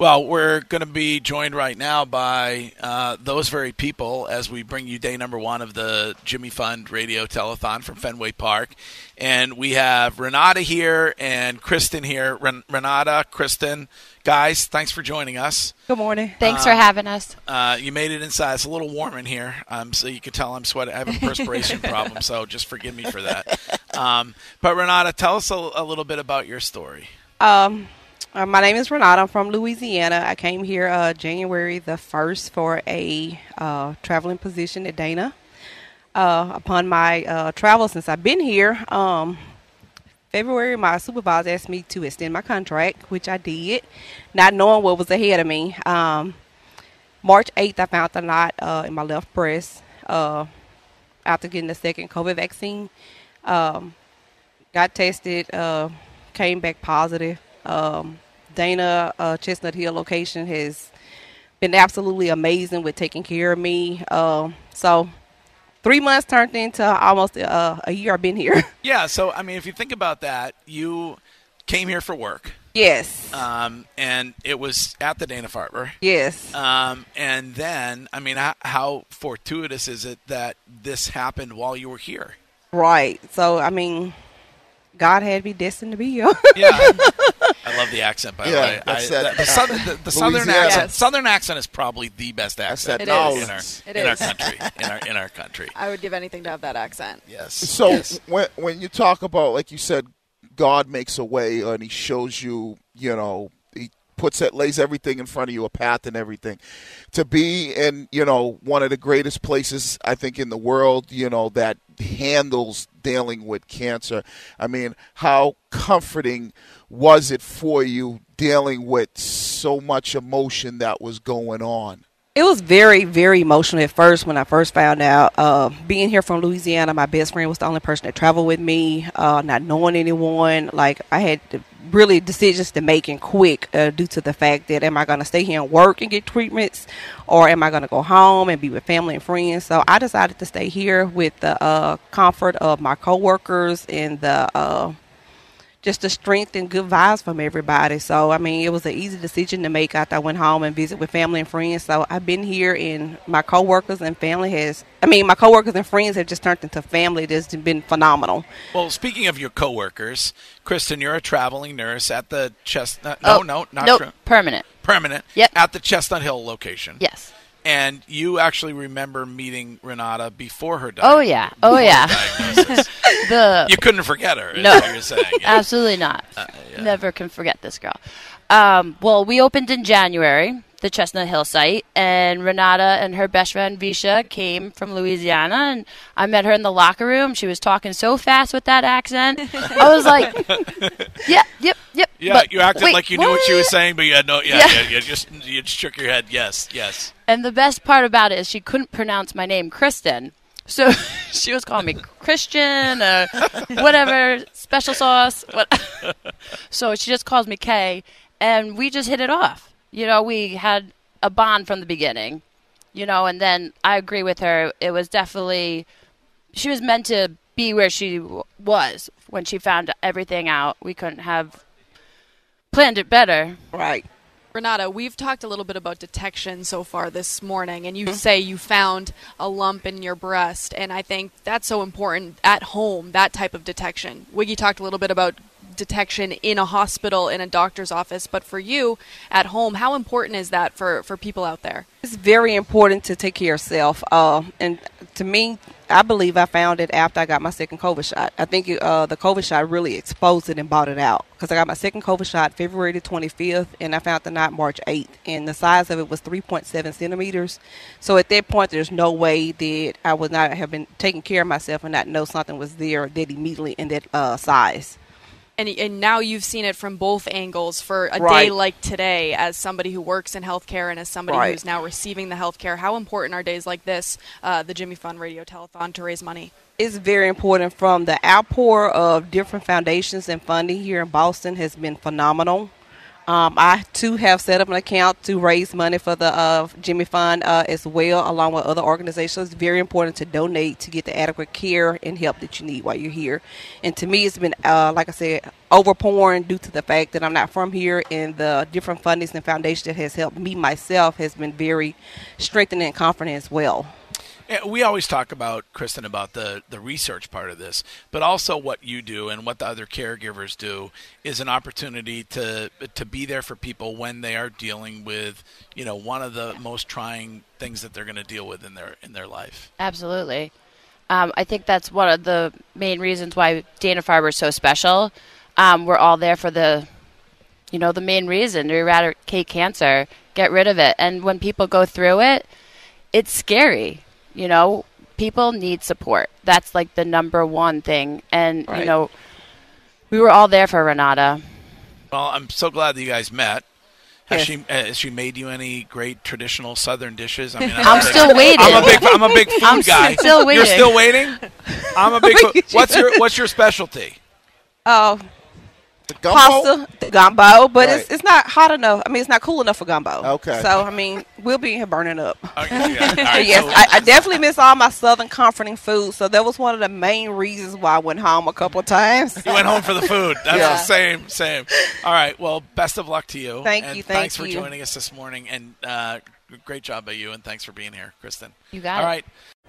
Well, we're going to be joined right now by uh, those very people as we bring you day number one of the Jimmy Fund Radio Telethon from Fenway Park. And we have Renata here and Kristen here. Ren- Renata, Kristen, guys, thanks for joining us. Good morning. Thanks for having us. Uh, you made it inside. It's a little warm in here, um, so you can tell I'm sweating. I have a perspiration problem, so just forgive me for that. Um, but Renata, tell us a, a little bit about your story. Um, uh, my name is Renata. I'm from Louisiana. I came here uh, January the 1st for a uh, traveling position at Dana. Uh, upon my uh, travel since I've been here, um, February, my supervisor asked me to extend my contract, which I did, not knowing what was ahead of me. Um, March 8th, I found a knot uh, in my left breast after getting the second COVID vaccine. Um, got tested, came back positive. Um, Dana uh, Chestnut Hill location has been absolutely amazing with taking care of me. Um, so three months turned into almost uh, a year I've been here. Yeah, so I mean, if you think about that, you came here for work, yes. um, and it was at the Dana Farber. yes. Um, and then, I mean, how, how fortuitous is it that this happened while you were here? right. So, I mean, God had me destined to be here. Yeah, I love the accent. By the Yeah, way, I, that, the, uh, southern, the, the southern accent. Yes. Southern accent is probably the best accent that It in our in our country. In our in our country. I would give anything to have that accent. Yes. So Yes. when when you talk about like you said, God makes a way and He shows you, you know, He puts it, lays everything in front of you, a path and everything. To be in, you know, one of the greatest places I think in the world, you know, that handles dealing with cancer. I mean, how comforting was it for you dealing with so much emotion that was going on? It was very, very emotional at first when I first found out. Uh, being here from Louisiana, my best friend was the only person that traveled with me. Uh, not knowing anyone, like I had really decisions to make and quick uh, due to the fact that am I going to stay here and work and get treatments, or am I going to go home and be with family and friends? So I decided to stay here with the uh, comfort of my coworkers and the. Just the strength and good vibes from everybody. So I mean, it was an easy decision to make after I went home and visit with family and friends. So I've been here, and my coworkers and family has. I mean, my coworkers and friends have just turned into family. That's been phenomenal. Well, speaking of your coworkers, Kristen, you're a traveling nurse at the Chestnut. Oh, no, Oh, no, not nope, tra- permanent. permanent. Yep. At the Chestnut Hill location. Yes. And you actually remember meeting Renata before her death. Oh yeah. Oh yeah. the You couldn't forget her. No. you're saying. Yeah. absolutely not. Uh, yeah. Never can forget this girl. Um, well, we opened in January, the Chestnut Hill site, and Renata and her best friend Visha came from Louisiana, and I met her in the locker room. She was talking so fast with that accent. I was like, "Yep, yep, yep." Yeah, But you acted wait, like you knew what she was saying, but you had no. Yeah, Yeah. yeah. you just you just shook your head. Yes, yes. And the best part about it is she couldn't pronounce my name, Kristen. So she was calling me Christian or whatever, special sauce. What. so she just calls me Kay, and we just hit it off. You know, we had a bond from the beginning, you know, and then I agree with her. It was definitely, she was meant to be where she w- was when she found everything out. We couldn't have planned it better. Right. Renata, we've talked a little bit about detection so far this morning, and you mm-hmm. say you found a lump in your breast, and I think that's so important at home, that type of detection. Wiggy talked a little bit about detection in a hospital, in a doctor's office, but for you at home, how important is that for, for people out there? It's very important to take care of self. Uh, and to me, I believe I found it after I got my second COVID shot. I think uh, the COVID shot really exposed it and brought it out because I got my second COVID shot February the 25th, and I found the knot March 8th, and the size of it was 3.7 centimeters. So at that point, there's no way that I would not have been taking care of myself and not know something was there that immediately in that uh, size and and now you've seen it from both angles for a right. day like today as somebody who works in healthcare and as somebody right. who's now receiving the healthcare how important are days like this uh, the jimmy fund radio telethon to raise money it's very important from the outpour of different foundations and funding here in boston has been phenomenal um, I too have set up an account to raise money for the uh, Jimmy Fund uh, as well, along with other organizations. It's very important to donate to get the adequate care and help that you need while you're here. And to me, it's been, uh, like I said, overpouring due to the fact that I'm not from here, and the different fundings and foundations that has helped me myself has been very strengthening and confident as well. We always talk about Kristen about the the research part of this, but also what you do and what the other caregivers do is an opportunity to to be there for people when they are dealing with you know one of the most trying things that they're going to deal with in their in their life. Absolutely, um, I think that's one of the main reasons why Dana Farber is so special. Um, we're all there for the you know the main reason to eradicate cancer, get rid of it, and when people go through it, it's scary you know, people need support. That's like the number one thing. And, right. you know, we were all there for Renata. Well, I'm so glad that you guys met. Has yes. she uh, has she made you any great traditional Southern dishes? I mean, I'm, I'm still waiting. I'm a big I'm a big food I'm guy. Still waiting. You're still waiting. I'm a big. what's your What's your specialty? Oh, the gumbo? pasta, the gumbo, but right. it's it's not hot enough. I mean, it's not cool enough for gumbo. Okay. So I mean, we'll be here burning up. Okay, yeah. right, yes, so. I, I, definitely miss all my southern comforting food. So that was one of the main reasons why I went home a couple of times. You went home for the food. That's yeah. the same, same. All right. Well, best of luck to you. Thank and you. Thank thanks you. for joining us this morning, and uh, great job by you, and thanks for being here, Kristen. You got All it. All right.